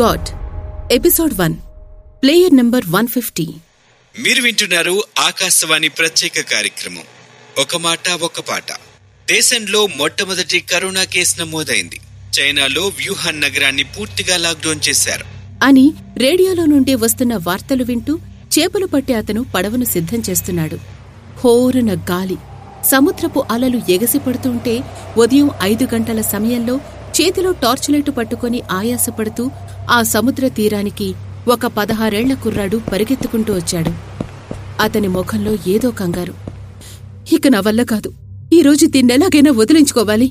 God. Episode one. Player number one fifty. మీరు వింటున్నారు ఆకాశవాణి ప్రత్యేక కార్యక్రమం. ఒక మాట ఒక పాట. దేశంలో మొట్టమొదటి కరోనా కేసు నమోదైంది. చైనాలో వ్యూహాన్ నగరాన్ని పూర్తిగా లాక్డౌన్ చేశారు. అని రేడియోలో నుండి వస్తున్న వార్తలు వింటూ చేపలు పట్టే అతను పడవను సిద్ధం చేస్తున్నాడు. హోరున గాలి. సముద్రపు అలలు ఎగసిపడుతుంటే ఉదయం ఐదు గంటల సమయంలో చేతిలో టార్చ్ లైటు పట్టుకుని ఆయాసపడుతూ ఆ సముద్ర తీరానికి ఒక పదహారేళ్ళ కుర్రాడు పరిగెత్తుకుంటూ వచ్చాడు. అతని ముఖంలో ఏదో కంగారు. ఇక నా వల్ల కాదు. ఈరోజు దీన్నెలాగైనా వదిలించుకోవాలి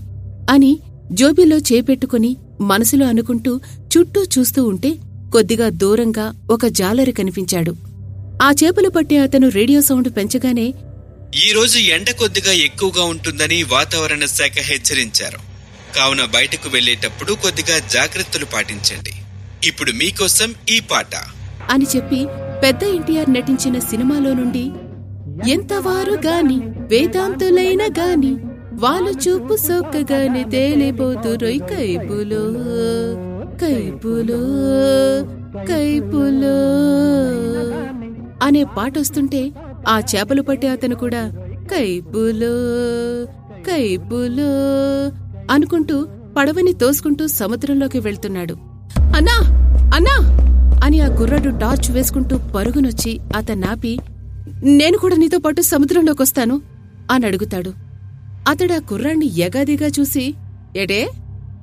అని జోబీలో చేపెట్టుకుని మనసులో అనుకుంటూ చుట్టూ చూస్తూ ఉంటే కొద్దిగా దూరంగా ఒక జాలరి కనిపించాడు. ఆ చేపలు పట్టే అతను రేడియో సౌండ్ పెంచగానే ఈ రోజు ఎండ కొద్దిగా ఎక్కువగా ఉంటుందని వాతావరణ శాఖ హెచ్చరించారు. కావున బయటకు వెళ్ళేటప్పుడు కొద్దిగా జాగ్రత్తలు పాటించండి. ఇప్పుడు మీకోసం ఈ పాట. అని చెప్పి పెద్ద ఎన్టీఆర్ నటించిన సినిమాలో నుండి ఎంతవారు గాని వేదాంతులైన గాని వాళ్ళు చూపు సొక్కగాని తేలిపోతురొయ్ కైపులో కైపులో కైపులో. అనే పాటొస్తుంటే ఆ చేపలు పట్టే అతను కూడా కైపులో కైపులో అనుకుంటూ పడవని తోసుకుంటూ సముద్రంలోకి వెళ్తున్నాడు. అన్నా! అన్నా! అని ఆ గుర్రడు టార్చ్ వేసుకుంటూ పరుగునొచ్చి అతన్నాపి నేను కూడా నీతో పాటు సముద్రంలోకొస్తాను అని అడుగుతాడు. అతడా కుర్రాణ్ణి ఎగాదిగా చూసి ఏటే?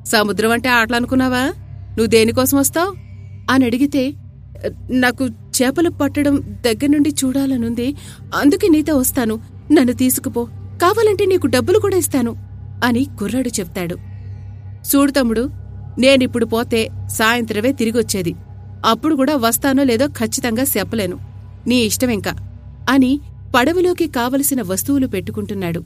సముద్రం అంటే ఆటలనుకున్నావా? నువ్వు దేనికోసం వస్తావు? అని అడిగితే నాకు చేపలు పట్టడం దగ్గర నుండి చూడాలనుంది అందుకే నీతో వస్తాను. నన్ను తీసుకుపో. కావాలంటే నీకు డబ్బులు కూడా ఇస్తాను. అని కుర్రాడు చెప్తాడు. చూడు తమ్ముడు నేనిప్పుడు పోతే సాయంత్రమే తిరిగొచ్చేది. అప్పుడు కూడా వస్తానో లేదో ఖచ్చితంగా చెప్పలేను. నీ ఇష్టమింకా? అని పడవలోకి కావలసిన వస్తువులు పెట్టుకుంటున్నాడు.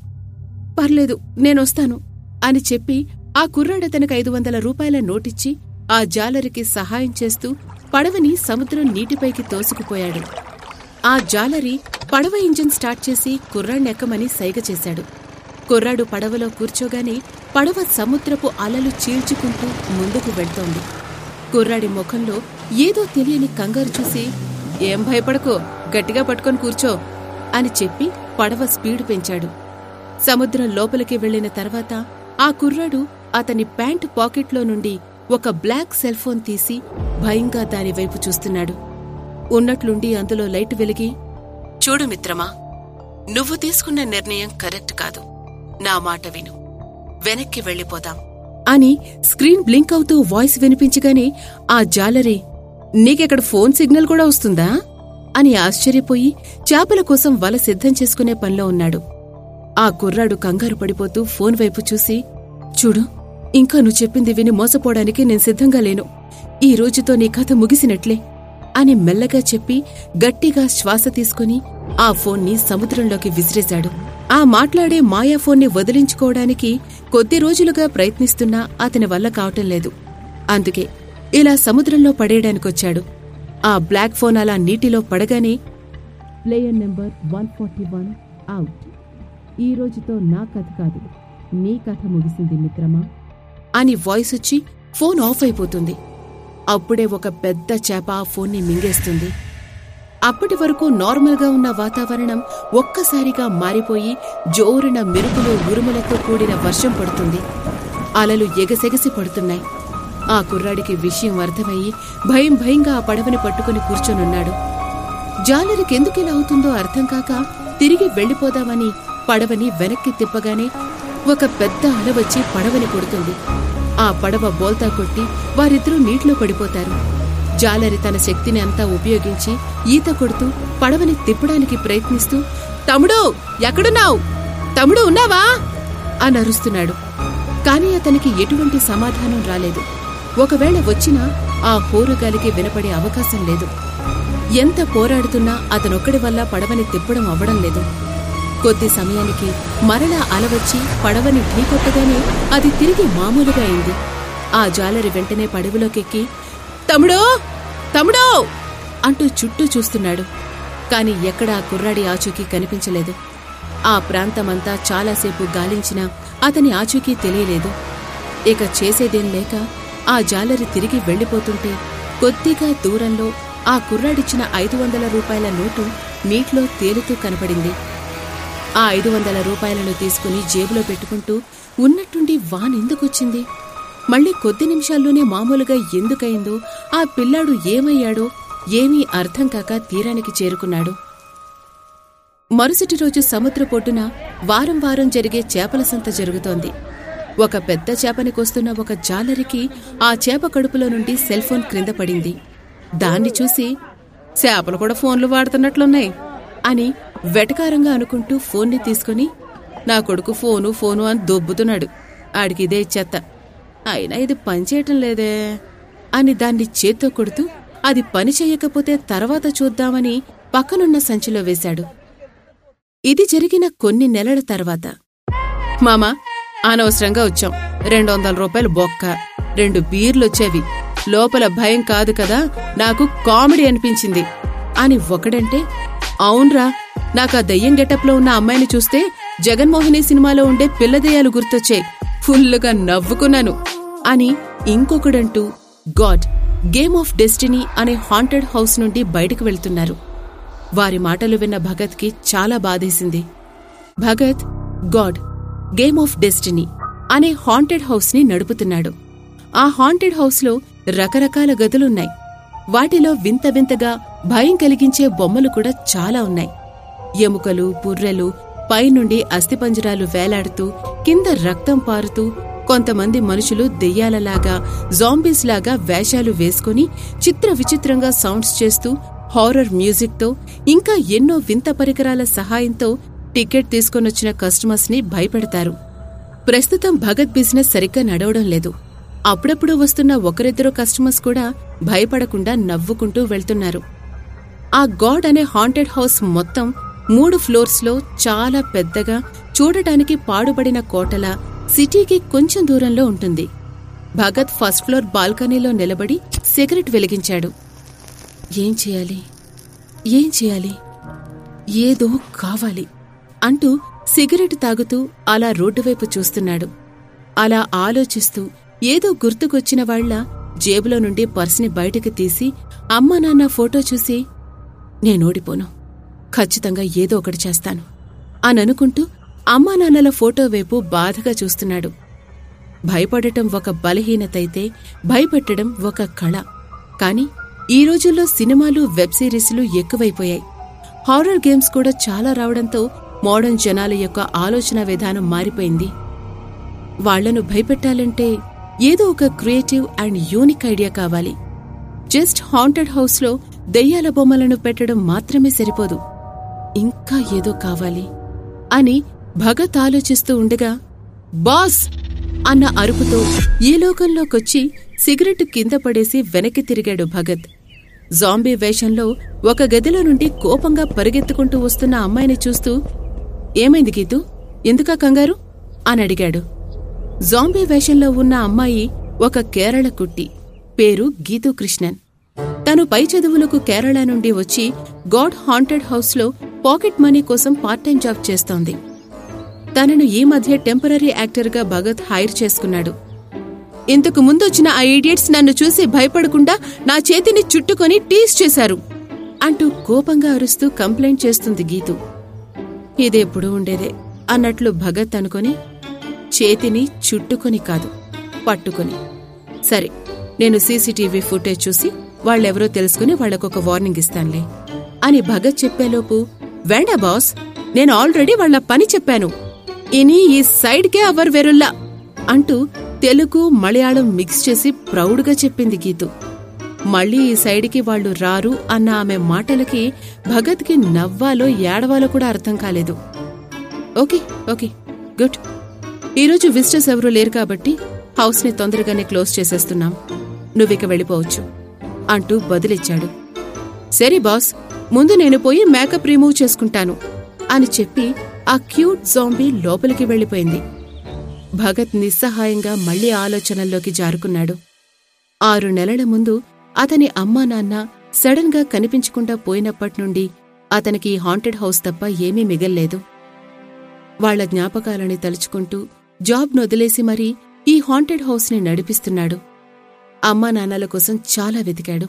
పర్లేదు నేనొస్తాను అని చెప్పి ఆ కుర్రాడతనికి ఐదు వందల రూపాయల నోటిచ్చి ఆ జాలరికి సహాయం చేస్తూ పడవని సముద్రం నీటిపైకి తోసుకుపోయాడు. ఆ జాలరి పడవ ఇంజిన్ స్టార్ట్ చేసి కుర్రాణ్ణెక్కమని సైగ చేశాడు. కుర్రాడు పడవలో కూర్చోగానే పడవ సముద్రపు అలలు చీల్చుకుంటూ ముందుకు వెళ్తోంది. కుర్రాడి ముఖంలో ఏదో తెలియని కంగారు చూసి ఏం భయపడకో గట్టిగా పట్టుకొని కూర్చో అని చెప్పి పడవ స్పీడ్ పెంచాడు. సముద్రం లోపలికి వెళ్ళిన తర్వాత ఆ కుర్రాడు అతని ప్యాంట్ పాకెట్లో నుండి ఒక బ్లాక్ సెల్ ఫోన్ తీసి భయంగా దానివైపు చూస్తున్నాడు. ఉన్నట్లుండి అందులో లైట్ వెలిగి చూడు మిత్రమా నువ్వు తీసుకున్న నిర్ణయం కరెక్ట్ కాదు. నా మాట విను. వెనక్కి వెళ్ళిపోదాం. అని స్క్రీన్ బ్లింక్ అవుతూ వాయిస్ వినిపించగానే ఆ జాలరీ నీకెక్కడ ఫోన్ సిగ్నల్ కూడా వస్తుందా? అని ఆశ్చర్యపోయి చేపల కోసం వల సిద్ధం చేసుకునే పనిలో ఉన్నాడు. ఆ కుర్రాడు కంగారు పడిపోతూ ఫోన్ వైపు చూసి చూడు ఇంకా నువ్వు చెప్పింది విని మోసపోవడానికి నేను సిద్ధంగా లేను. ఈ రోజుతో నీ కథ ముగిసినట్లే అని మెల్లగా చెప్పి గట్టిగా శ్వాస తీసుకుని ఆ ఫోన్ని సముద్రంలోకి విసిరేశాడు. ఆ మాట్లాడే మాయా ఫోన్ని వదిలించుకోవడానికి కొద్ది రోజులుగా ప్రయత్నిస్తున్నా అతని వల్ల కావటం లేదు. అందుకే ఇలా సముద్రంలో పడేయడానికొచ్చాడు. ఆ బ్లాక్ ఫోన్ అలా నీటిలో పడగానే player number one forty one out. ఈ రోజుతో నా కథ కాదు నీ కథ ముగిసింది మిత్రమా? అని వాయిస్ వచ్చి ఫోన్ ఆఫ్ అయిపోతుంది. అప్పుడే ఒక పెద్ద చేప ఆ ఫోన్ని మింగేస్తుంది. అప్పటి వరకు నార్మల్గా ఉన్న వాతావరణం ఒక్కసారిగా మారిపోయి జోరున మెరుపులు ఉరుములతో కూడిన వర్షం పడుతుంది. అలలు ఎగసెగసి పడుతున్నాయి. ఆ కుర్రాడికి విషయం అర్థమయ్యి భయం భయంగా ఆ పడవని పట్టుకుని కూర్చొనున్నాడు. జాలరికెందుకిలా అవుతుందో అర్థం కాక తిరిగి వెళ్ళిపోదామని పడవని వెనక్కి తిప్పగానే ఒక పెద్ద అల వచ్చి పడవని కొడుతుంది. ఆ పడవ బోల్తా కొట్టి వారిద్దరూ నీటిలో పడిపోతారు. జాలరి తన శక్తిని అంతా ఉపయోగించి ఈత కొడుతూ పడవని తిప్పడానికి ప్రయత్నిస్తూ తమ్ముడు ఎక్కడున్నావు? తమ్ముడు ఉన్నావా? అని అరుస్తున్నాడు. కాని అతనికి ఎటువంటి సమాధానం రాలేదు. ఒకవేళ వచ్చినా ఆ హోరుగాలికి వినపడే అవకాశం లేదు. ఎంత పోరాడుతున్నా అతనొక్కడి వల్ల పడవని తిప్పడం అవ్వడం లేదు. కొద్ది సమయానికి మరలా అలవచ్చి పడవని ఢీకొట్టగానే అది తిరిగి మామూలుగా అయింది. ఆ జాలరి వెంటనే పడవలోకెక్కి తమ్ముడో తమ్ముడో! అంటూ చుట్టూ చూస్తున్నాడు. కాని ఎక్కడా కుర్రాడి ఆచూకీ కనిపించలేదు. ఆ ప్రాంతమంతా చాలాసేపు గాలించినా అతని ఆచూకీ తెలియలేదు. ఇక చేసేదేం లేక ఆ జాలరి తిరిగి వెళ్ళిపోతుంటే కొద్దిగా దూరంలో ఆ కుర్రాడిచ్చిన ఐదు వందల రూపాయల నోటు నీటిలో తేలుతూ కనపడింది. ఆ ఐదు వందల రూపాయలను తీసుకుని జేబులో పెట్టుకుంటూ ఉన్నట్టుండి వానెందుకొచ్చింది? మళ్ళీ కొద్ది నిమిషాల్లోనే మామూలుగా ఎందుకయిందో ఆ పిల్లాడు ఏమయ్యాడో ఏమీ అర్థం కాక తీరానికి చేరుకున్నాడు. మరుసటి రోజు సముద్ర వారం వారం జరిగే చేపల సంత జరుగుతోంది. ఒక పెద్ద చేపని కోస్తున్న ఒక జాలరికి ఆ చేప కడుపులో నుండి సెల్ ఫోన్ క్రింద పడింది. దాన్ని చూసి చేపలు కూడా ఫోన్లు వాడుతున్నట్లున్నాయి అని వెటకారంగా అనుకుంటూ ఫోన్ని తీసుకుని నా కొడుకు ఫోను ఫోను అని దొబ్బుతున్నాడు. ఆడికి ఇదే చెత్త. అయినా ఇది పనిచేయటం లేదే అని దాన్ని చేత్తో కొడుతూ అది పని చేయకపోతే తర్వాత చూద్దామని పక్కనున్న సంచిలో వేశాడు. ఇది జరిగిన కొన్ని నెలల తర్వాత. మామా అనవసరంగా వచ్చాం. రెండు వందల రూపాయలు బొక్క రెండు బీర్లొచ్చేవి. లోపల భయం కాదు కదా నాకు కామెడీ అనిపించింది. అని ఒకడంటే అవునరా నాకు ఆ దయ్యం గెటప్లో ఉన్న అమ్మాయిని చూస్తే జగన్మోహిని సినిమాలో ఉండే పిల్ల దెయ్యాలు గుర్తొచ్చాయి. ఫుల్లుగా నవ్వుకున్నాను. అని ఇంకొకడంటూ గాడ్ గేమ్ ఆఫ్ డెస్టినీ అనే హాంటెడ్ హౌస్ నుండి బయటకు వెళ్తున్నారు. వారి మాటలు విన్న భగత్కి చాలా బాధేసింది. Bhagat God Game of Destiny అనే హాంటెడ్ హౌస్ని నడుపుతున్నాడు. ఆ హాంటెడ్ హౌస్లో రకరకాల గదులున్నాయి. వాటిలో వింత వింతగా భయం కలిగించే బొమ్మలు కూడా చాలా ఉన్నాయి. ఎముకలు పుర్రెలు పైనుండి అస్థిపంజరాలు వేలాడుతూ కింద రక్తం పారుతూ కొంతమంది మనుషులు దెయ్యాలలాగా జాంబీస్ లాగా వేషాలు వేసుకుని చిత్ర విచిత్రంగా సౌండ్స్ చేస్తూ హారర్ మ్యూజిక్తో ఇంకా ఎన్నో వింత పరికరాల సహాయంతో టికెట్ తీసుకొనొచ్చిన కస్టమర్స్ని భయపెడతారు. ప్రస్తుతం భగత్ బిజినెస్ సరిగ్గా నడవడం లేదు. అప్పుడప్పుడు వస్తున్న ఒకరిద్దరు కస్టమర్స్ కూడా భయపడకుండా నవ్వుకుంటూ వెళ్తున్నారు. ఆ గాడ్ అనే హాంటెడ్ హౌస్ మొత్తం మూడు ఫ్లోర్స్లో చాలా పెద్దగా చూడటానికి పాడుబడిన కోటలా సిటీకి కొంచెం దూరంలో ఉంటుంది. భగత్ ఫస్ట్ ఫ్లోర్ బాల్కనీలో నిలబడి సిగరెట్ వెలిగించాడు. ఏం చేయాలి? ఏం చేయాలి? ఏదో కావాలి అంటూ సిగరెట్ తాగుతూ అలా రోడ్డువైపు చూస్తున్నాడు. అలా ఆలోచిస్తూ ఏదో గుర్తుకొచ్చిన వాళ్ళ జేబులో నుండి పర్సుని బయటకు తీసి అమ్మా నాన్న ఫోటో చూసి నేనోడిపోను ఖచ్చితంగా ఏదో ఒకటి చేస్తాను అననుకుంటూ అమ్మా నాన్నల ఫోటో వైపు బాధగా చూస్తున్నాడు. భయపడటం ఒక బలహీనతైతే భయపెట్టడం ఒక కళ. కాని ఈ రోజుల్లో సినిమాలు వెబ్ సిరీస్లు ఎక్కువైపోయాయి. హారర్ గేమ్స్ కూడా చాలా రావడంతో మోడర్న్ జనాల యొక్క ఆలోచన విధానం మారిపోయింది. వాళ్ళను భయపెట్టాలంటే ఏదో ఒక క్రియేటివ్ అండ్ యూనిక్ ఐడియా కావాలి. జస్ట్ హాంటెడ్ హౌస్లో దెయ్యాల బొమ్మలను పెట్టడం మాత్రమే సరిపోదు. ఇంకా ఏదో కావాలి అని భగత్ ఆలోచిస్తూ ఉండగా బాస్! అన్న అరుపుతో ఈ లోకంలోకొచ్చి సిగరెట్ కింద పడేసి వెనక్కి తిరిగాడు భగత్. జాంబీ వేషంలో ఒక గదిలో నుండి కోపంగా పరిగెత్తుకుంటూ వస్తున్న అమ్మాయిని చూస్తూ ఏమైంది గీతూ? ఎందుకా కంగారు? అని అడిగాడు. జాంబీ వేషంలో ఉన్న అమ్మాయి ఒక కేరళ కుట్టి పేరు గీతూ కృష్ణన్ తను పై చదువులకు కేరళ నుండి వచ్చి గాడ్ హాంటెడ్ హౌస్లో పాకెట్ మనీ కోసం పార్ట్ టైం జాబ్ చేస్తోంది. తనను ఈ మధ్య టెంపరీ యాక్టర్గా భగత్ హైర్ చేసుకున్నాడు. ఇంతకు ముందొచ్చిన ఆ ఇడియట్స్ నన్ను చూసి భయపడకుండా నా చేతిని చుట్టుకొని టీస్ చేశారు అంటూ కోపంగా అరుస్తూ కంప్లైంట్ చేస్తుంది గీతు. ఇదెప్పుడు ఉండేదే అన్నట్లు భగత్ అనుకొని చేతిని చుట్టుకొని కాదు పట్టుకొని. సరే నేను సీసీటీవీ ఫుటేజ్ చూసి వాళ్ళెవరో తెలుసుకుని వాళ్ళకొక వార్నింగ్ ఇస్తానులే అని భగత్ చెప్పేలోపు వేండా బాస్ నేను ఆల్రెడీ వాళ్ళ పని చెప్పాను. ఇని ఈ సైడ్కే అవర్ వెరుల్లా అంటూ తెలుగు మలయాళం మిక్స్ చేసి ప్రౌడ్గా చెప్పింది గీతు. మళ్ళీ ఈ సైడ్కి వాళ్ళు రారు అన్న ఆమె మాటలకి భగత్కి నవ్వాలో ఏడవాలో కూడా అర్థం కాలేదు. Okay okay good. ఈరోజు విజిటర్స్ ఎవరూ లేరు కాబట్టి హౌస్ని తొందరగానే క్లోజ్ చేసేస్తున్నాం. నువ్విక వెళ్ళిపోవచ్చు అంటూ బదులిచ్చాడు. సరే బాస్ ముందు నేను పోయి మేకప్ రిమూవ్ చేసుకుంటాను అని చెప్పి ఆ క్యూట్ జాంబీ లోపలికి వెళ్ళిపోయింది. భగత్ నిస్సహాయంగా మళ్ళీ ఆలోచనల్లోకి జారుకున్నాడు. ఆరు నెలల ముందు అతని అమ్మా నాన్న సడన్గా కనిపించకుండా పోయినప్పట్నుండి అతనికి హాంటెడ్ హౌస్ తప్ప ఏమీ మిగల్లేదు. వాళ్ళ జ్ఞాపకాలని తలుచుకుంటూ జాబ్ నొదిలేసి మరీ ఈ హాంటెడ్ హౌస్ని నడిపిస్తున్నాడు. అమ్మా నాన్నల కోసం చాలా వెతికాడు.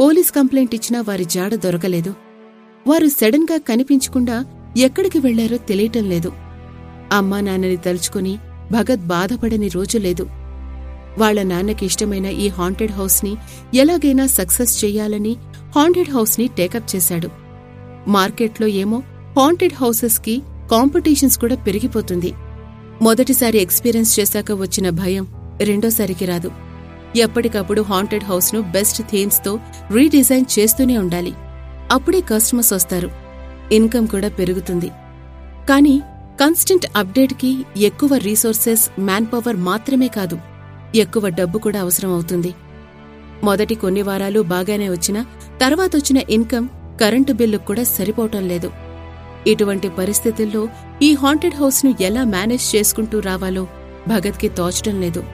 పోలీస్ కంప్లైంట్ ఇచ్చినా వారి జాడ దొరకలేదు. వారు సడన్గా కనిపించకుండా ఎక్కడికి వెళ్ళారో తెలియటం లేదు. అమ్మా నాన్నని తలుచుకుని భగత్ బాధపడని రోజు లేదు. వాళ్ళ నాన్నకి ఇష్టమైన ఈ హాంటెడ్ హౌస్ని ఎలాగైనా సక్సెస్ చెయ్యాలని హాంటెడ్ హౌస్ని టేకప్ చేశాడు. మార్కెట్లో ఏమో హాంటెడ్ హౌసెస్కి కాంపిటీషన్స్ కూడా పెరిగిపోతుంది. మొదటిసారి ఎక్స్పీరియన్స్ చేశాక వచ్చిన భయం రెండోసారికి రాదు. ఎప్పటికప్పుడు హాంటెడ్ హౌస్ను బెస్ట్ థీమ్స్తో రీడిజైన్ చేస్తూనే ఉండాలి. అప్పుడే కస్టమర్స్ వస్తారు. ఇన్కమ్ కూడా పెరుగుతుంది. కానీ కన్స్టెంట్ అప్డేట్కి ఎక్కువ రీసోర్సెస్ మ్యాన్ పవర్ మాత్రమే కాదు ఎక్కువ డబ్బు కూడా అవసరం అవుతుంది. మొదటి కొన్ని వారాలు బాగానే వచ్చినా తర్వాతొచ్చిన ఇన్కమ్ కరెంటు బిల్లు కూడా సరిపోవటం లేదు. ఇటువంటి పరిస్థితుల్లో ఈ హాంటెడ్ హౌస్ను ఎలా మేనేజ్ చేసుకుంటూ రావాలో భగత్కి తోచటం లేదు.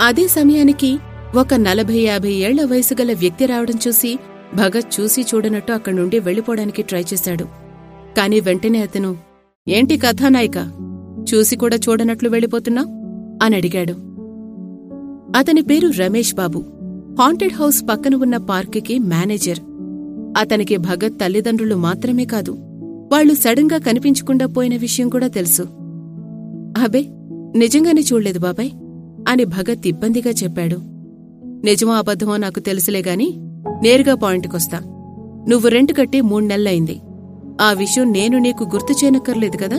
అదే సమయానికి ఒక నలభై యాభై ఏళ్ళ వయసు గల వ్యక్తి రావడం చూసి భగత్ చూసి చూడనట్టు అక్కడి నుండి వెళ్ళిపోవడానికి ట్రై చేశాడు. కాని వెంటనే అతను ఏంటి కథానాయిక? చూసి కూడా చూడనట్లు వెళ్ళిపోతున్నా అని అడిగాడు. అతని పేరు రమేష్ బాబు. హాంటెడ్ హౌస్ పక్కన ఉన్న పార్కుకి మేనేజర్. అతనికి భగత్ తల్లిదండ్రులు మాత్రమే కాదు వాళ్ళు సడన్గా కనిపించకుండా పోయిన విషయం కూడా తెలుసు. అబే నిజంగానే చూడలేదు బాబాయ్ అని భగత్ ఇబ్బందిగా చెప్పాడు. నిజమో అబద్ధమో నాకు తెలుసులేగాని నేరుగా పాయింట్కొస్తా. నువ్వు రెంట్ కట్టి మూడు నెలలైంది ఆ విషయం నేను నీకు గుర్తు చేయనక్కర్లేదు కదా?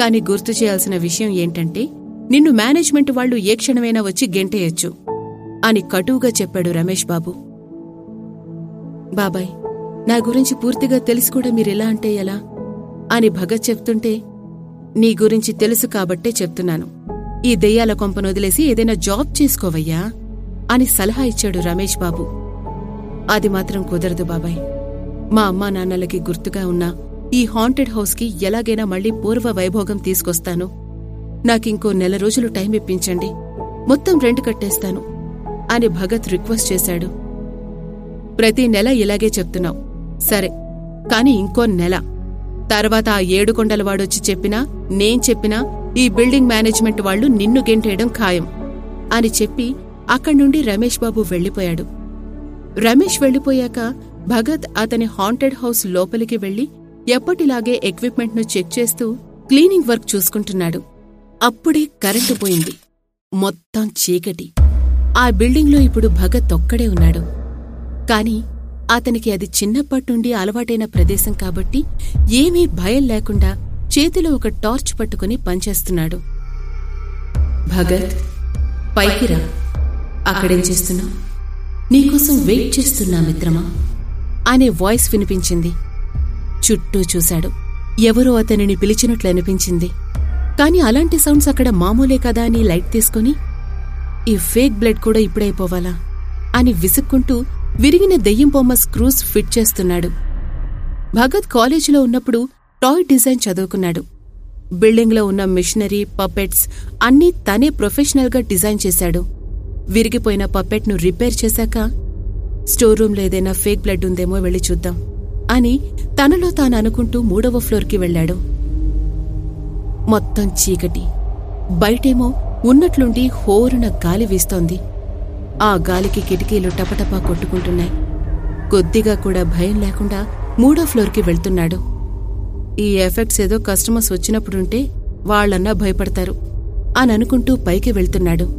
కాని గుర్తు చేయాల్సిన విషయం ఏంటంటే నిన్ను మేనేజ్మెంట్ వాళ్ళు ఏ క్షణమైనా వచ్చి గెంటేయొచ్చు అని కటువుగా చెప్పాడు రమేష్ బాబు. బాబాయ్ నా గురించి పూర్తిగా తెలిసి కూడా మీరెలా అంటే ఎలా? అని భగత్ చెప్తుంటే నీ గురించి తెలుసు కాబట్టే చెప్తున్నాను. ఈ దెయ్యాల కొంపను వదిలేసి ఏదైనా జాబ్ చేసుకోవయ్యా? అని సలహా ఇచ్చాడు రమేష్ బాబు. అది మాత్రం కుదరదు బాబాయ్. మా అమ్మా నాన్నలకి గుర్తుగా ఉన్న ఈ హాంటెడ్ హౌస్కి ఎలాగైనా మళ్ళీ పూర్వ వైభోగం తీసుకొస్తాను. నాకింకో నెల రోజులు టైం ఇప్పించండి. మొత్తం రెంట్ కట్టేస్తాను అని భగత్ రిక్వెస్ట్ చేశాడు. ప్రతి నెల ఇలాగే చెప్తున్నావు. సరే కాని ఇంకో నెల. తర్వాత ఆ ఏడుకొండలవాడొచ్చి చెప్పినా నేం చెప్పినా ఈ బిల్డింగ్ మేనేజ్మెంట్ వాళ్ళు నిన్ను గెంటేయడం ఖాయం అని చెప్పి అక్కడ్నుండి రమేష్ బాబు వెళ్ళిపోయాడు రమేష్ వెళ్ళిపోయాక భగత్ అతని హాంటెడ్ హౌస్ లోపలికి వెళ్ళి ఎప్పటిలాగే ఎక్విప్మెంట్ను చెక్ చేస్తూ క్లీనింగ్ వర్క్ చూసుకుంటున్నాడు. అప్పుడే కరెంటు పోయింది. మొత్తం చీకటి. ఆ బిల్డింగ్లో ఇప్పుడు భగత్ ఒక్కడే ఉన్నాడు. కాని అతనికి అది చిన్నప్పట్నుండి అలవాటైన ప్రదేశం కాబట్టి ఏమీ భయం లేకుండా చేతిలో ఒక టార్చ్ పట్టుకుని పనిచేస్తున్నాడు. భగత్ పైకిరా అక్కడేం చేస్తున్నావు? నీకోసం వెయిట్ చేస్తున్నా మిత్రమా? అనే వాయిస్ వినిపించింది. చుట్టూ చూశాడు. ఎవరో అతనిని పిలిచినట్లు అనిపించింది. కాని అలాంటి సౌండ్స్ అక్కడ మామూలే కదా అని లైట్ తీసుకుని ఈ ఫేక్ బ్లడ్ కూడా ఇప్పుడైపోవాలా అని విసుక్కుంటూ విరిగిన దెయ్యం బొమ్మ స్క్రూస్ ఫిట్ చేస్తున్నాడు. భగత్ కాలేజీలో ఉన్నప్పుడు టాయ్ డిజైన్ చదువుకున్నాడు. బిల్డింగ్లో ఉన్న మిషనరీ పపెట్స్ అన్నీ తనే ప్రొఫెషనల్గా డిజైన్ చేశాడు. విరిగిపోయిన పప్పెట్ను రిపేర్ చేశాక స్టోర్ రూమ్లో ఏదైనా ఫేక్ బ్లడ్ ఉందేమో వెళ్ళి చూద్దాం అని తనలో తాను అనుకుంటూ మూడవ ఫ్లోర్కి వెళ్ళాడు. మొత్తం చీకటి. బయటేమో ఉన్నట్లుండి హోరున గాలి వీస్తోంది. ఆ గాలికి కిటికీలు టపటపా కొట్టుకుంటున్నాయి. కొద్దిగా కూడా భయం లేకుండా మూడో ఫ్లోర్కి వెళ్తున్నాడు. ఈ ఎఫెక్ట్స్ ఏదో కస్టమర్స్ వచ్చినప్పుడుంటే వాళ్ళన్నా భయపడతారు అని అనుకుంటూ పైకి వెళ్తున్నాడు.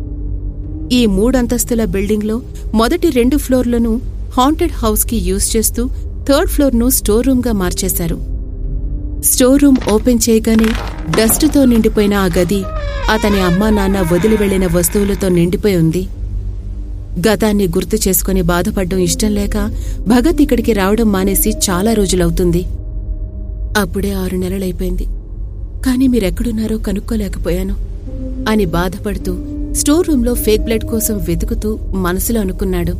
ఈ మూడంతస్తుల బిల్డింగ్లో మొదటి రెండు ఫ్లోర్లను హాంటెడ్ హౌస్కి యూజ్ చేస్తూ థర్డ్ ఫ్లోర్ను స్టోర్ రూమ్గా మార్చేశారు. స్టోర్ రూమ్ ఓపెన్ చేయగానే డస్టుతో నిండిపోయిన ఆ గది అతని అమ్మా నాన్న వదిలి వెళ్ళిన వస్తువులతో నిండిపోయి ఉంది. గతాన్ని గుర్తు చేసుకుని బాధపడ్డం ఇష్టం లేక భగత్ ఇక్కడికి రావడం మానేసి చాలా రోజులవుతుంది. అప్పుడే ఆరు నెలలైపోయింది. కాని మీరెక్కడున్నారో కనుక్కోలేకపోయాను అని బాధపడుతూ స్టోర్ రూంలో ఫేక్ బ్లడ్ కోసం వెతుకుతూ మనసులో అనుకున్నాడు.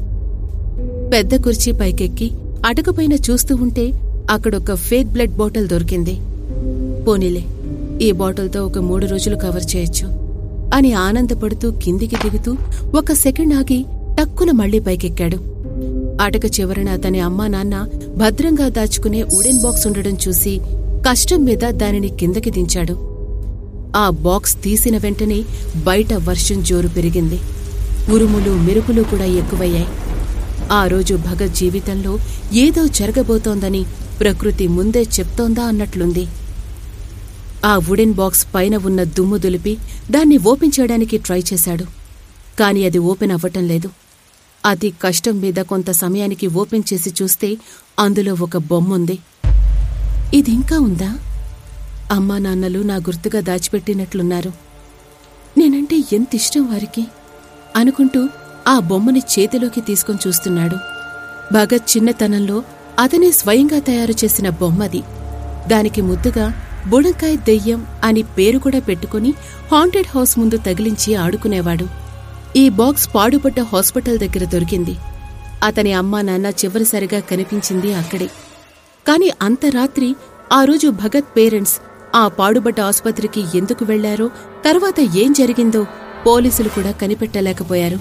పెద్ద కుర్చీ పైకెక్కి అటకపైన చూస్తూ ఉంటే అక్కడొక ఫేక్ బ్లడ్ బాటిల్ దొరికింది. పోనీలే ఈ బాటిల్తో ఒక మూడు రోజులు కవర్ చేయొచ్చు అని ఆనందపడుతూ కిందికి దిగుతూ ఒక సెకండ్ ఆగి టక్కున మళ్ళీ పైకెక్కాడు. అటక చివరన అతని అమ్మా నాన్న భద్రంగా దాచుకునే ఉడెన్ బాక్స్ ఉండడం చూసి కష్టం మీద దానిని కిందకి దించాడు. ఆ బాక్స్ తీసిన వెంటనే బయట వర్షం జోరు పెరిగింది. ఉరుములు మెరుపులు కూడా ఎక్కువయ్యాయి. ఆ రోజు భగత్ జీవితంలో ఏదో జరగబోతోందని ప్రకృతి ముందే చెప్తోందా అన్నట్లుంది. ఆ వుడెన్ బాక్స్ పైన ఉన్న దుమ్ము దులిపి దాన్ని ఓపెన్ చేయడానికి ట్రై చేశాడు. కాని అది ఓపెన్ అవ్వటం లేదు. అతి కష్టం మీద కొంత సమయానికి ఓపెన్ చేసి చూస్తే అందులో ఒక బొమ్ముంది. ఇది ఇంకా ఉందా? అమ్మా నాన్నలు నా గుర్తుగా దాచిపెట్టినట్లున్నారు. నేనంటే ఎంత ఇష్టం వారికి? అనుకుంటూ ఆ బొమ్మని చేతిలోకి తీసుకొని చూస్తున్నాడు. భగత్ చిన్నతనంలో అతనే స్వయంగా తయారు చేసిన బొమ్మది. దానికి ముద్దుగా బుడంకాయ దెయ్యం అని పేరు కూడా పెట్టుకుని హాంటెడ్ హౌస్ ముందు తగిలించి ఆడుకునేవాడు. ఈ బాక్స్ పాడుపడ్డ హాస్పిటల్ దగ్గర దొరికింది. అతని అమ్మా నాన్న చివరిసరిగా కనిపించింది అక్కడే. కాని అంత రాత్రి ఆ రోజు భగత్ పేరెంట్స్ ఆ పాడుబడ్డ ఆసుపత్రికి ఎందుకు వెళ్ళారో తర్వాత ఏం జరిగిందో పోలీసులు కూడా కనిపెట్టలేకపోయారు.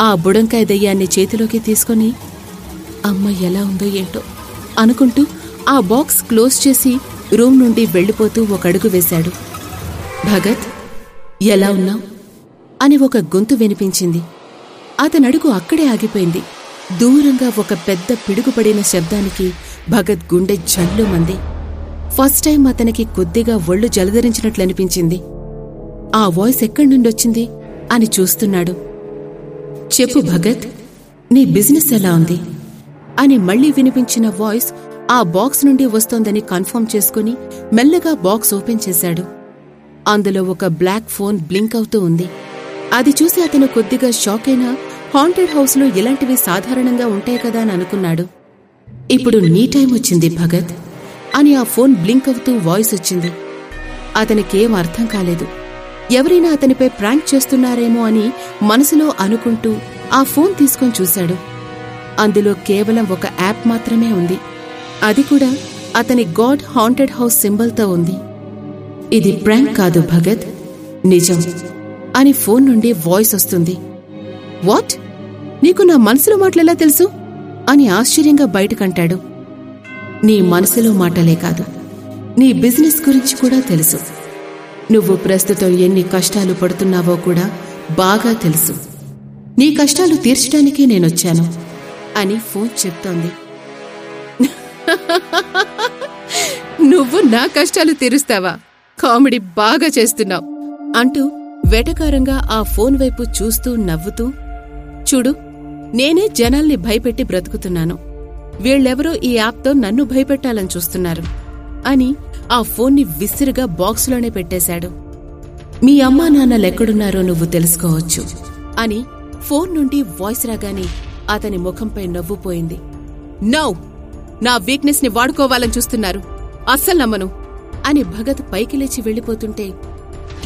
ఆ బుడంకాయ దెయ్యాన్ని చేతిలోకి తీసుకొని అమ్మ ఎలా ఉందో ఏంటో అనుకుంటూ ఆ బాక్స్ క్లోజ్ చేసి రూమ్ నుండి వెళ్ళిపోతూ ఒక అడుగు వేశాడు. భగత్ ఎలా ఉన్నావు? అని ఒక గొంతు వినిపించింది. అతనడుగు అక్కడే ఆగిపోయింది. దూరంగా ఒక పెద్ద పిడుగుపడిన శబ్దానికి భగత్ గుండె జల్లుమంది ఫస్ట్ టైం అతనికి కొద్దిగా ఒళ్ళు జలధరించినట్లనిపించింది ఆ వాయిస్ ఎక్కడి నుండొచ్చింది అని చూస్తున్నాడు. చెప్పు భగత్ నీ బిజినెస్ ఎలా ఉంది? అని మళ్ళీ వినిపించిన వాయిస్ ఆ బాక్స్ నుండి వస్తోందని కన్ఫర్మ్ చేసుకుని మెల్లగా బాక్స్ ఓపెన్ చేశాడు. అందులో ఒక బ్లాక్ ఫోన్ బ్లింక్ అవుతూ ఉంది. అది చూసి అతను కొద్దిగా షాక్ అయినా హాంటెడ్ హౌస్లో ఇలాంటివి సాధారణంగా ఉంటాయి కదా అని అనుకున్నాడు. ఇప్పుడు నీ టైం వచ్చింది భగత్. అని ఆ ఫోన్ బ్లింక్ అవుతూ వాయిస్ వచ్చింది. అతనికేం అర్థం కాలేదు. ఎవరైనా అతనిపై ప్రాంక్ చేస్తున్నారేమో అని మనసులో అనుకుంటూ ఆ ఫోన్ తీసుకొని చూశాడు. అందులో కేవలం ఒక యాప్ మాత్రమే ఉంది. అది కూడా అతని గాడ్ హాంటెడ్ హౌస్ సింబల్తో ఉంది. ఇది ప్రాంక్ కాదు భగత్. నిజం అని ఫోన్ నుండి వాయిస్ వస్తుంది. వాట్? నీకు నా మనసులో మాటలెలా తెలుసు? అని ఆశ్చర్యంగా బయటకంటాడు. నీ మనసులో మాటలే కాదు నీ బిజినెస్ గురించి కూడా తెలుసు. నువ్వు ప్రస్తుతం ఎన్ని కష్టాలు పడుతున్నావో కూడా బాగా తెలుసు. నీ కష్టాలు తీర్చడానికే నేనొచ్చాను అని ఫోన్ చెప్తోంది. నువ్వు నా కష్టాలు తీరుస్తావా? కామెడీ బాగా చేస్తున్నావు అంటూ వెటకారంగా ఆ ఫోన్ వైపు చూస్తూ నవ్వుతూ చూడు నేనే జనాల్ని భయపెట్టి బ్రతుకుతున్నాను. వీళ్ళెవరో ఈ యాప్తో నన్ను భయపెట్టాలని చూస్తున్నారు అని ఆ ఫోన్ని విసిరుగా బాక్సులోనే పెట్టేశాడు. మీ అమ్మా నాన్నలెక్కడున్నారో నువ్వు తెలుసుకోవచ్చు అని ఫోన్ నుండి వాయిస్ రాగానే అతని ముఖంపై నవ్వుపోయింది నౌ! నా వీక్నెస్ని వాడుకోవాలని చూస్తున్నారు. అస్సలు నమ్మను అని భగత్ పైకి లేచి వెళ్ళిపోతుంటే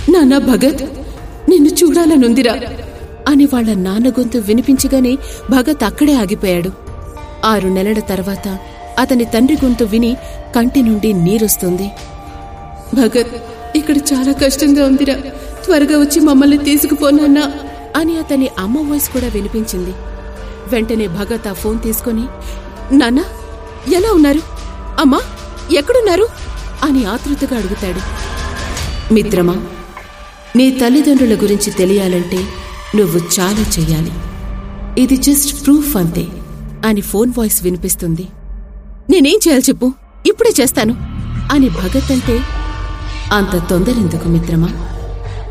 నాన్న భగత్ నిన్ను చూడాలనుందిరా అని వాళ్ళ నాన్న గొంతు వినిపించగానే భగత్ అక్కడే ఆగిపోయాడు. ఆరు నెలల తర్వాత అతని తండ్రి గొంతు విని కంటి నుండి నీరొస్తుంది. భగత్ ఇక్కడ చాలా కష్టంగా ఉందిరా. త్వరగా వచ్చి మమ్మల్ని తీసుకుపోనన్నా. అని అతని అమ్మ వాయిస్ కూడా వినిపించింది. వెంటనే భగత్ ఆ ఫోన్ తీసుకొని నాన్నా ఎలా ఉన్నారు? అమ్మా ఎక్కడున్నారు? అని ఆతృతగా అడుగుతాడు. మిత్రమా నీ తల్లిదండ్రుల గురించి తెలియాలంటే నువ్వు చాలా చెయ్యాలి. ఇది జస్ట్ ప్రూఫ్ అంతే. అని ఫోన్ వాయిస్ వినిపిస్తుంది. నేనేం చేయాలి చెప్పు? ఇప్పుడే చేస్తాను. అని భగత్ అంటే అంత తొందరెందుకు మిత్రమా?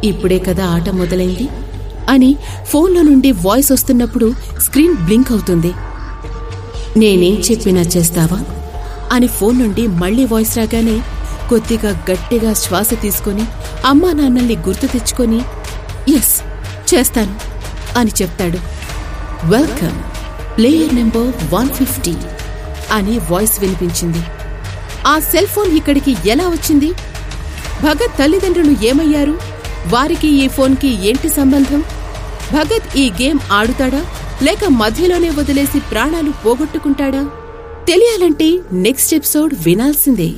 ఇప్పుడే కదా ఆట మొదలైంది. అని ఫోన్లో నుండి వాయిస్ వస్తున్నప్పుడు స్క్రీన్ బ్లింక్ అవుతుంది. నేనేం చెప్పినా చేస్తావా? అని ఫోన్ నుండి మళ్ళీ వాయిస్ రాగానే కొద్దిగా గట్టిగా శ్వాస తీసుకొని అమ్మా నాన్నల్ని గుర్తు తెచ్చుకొని ఎస్ చేస్తాను అని చెప్తాడు. Welcome. Player number one fifty అని వాయిస్ వినిపించింది. ఆ సెల్ ఫోన్ ఇక్కడికి ఎలా వచ్చింది? భగత్ తల్లిదండ్రులు ఏమయ్యారు? వారికి ఈ ఫోన్కి ఏంటి సంబంధం? భగత్ ఈ గేమ్ ఆడుతాడా? లేక మధ్యలోనే వదిలేసి ప్రాణాలు పోగొట్టుకుంటాడా? తెలియాలంటే నెక్స్ట్ ఎపిసోడ్ వినాల్సిందే.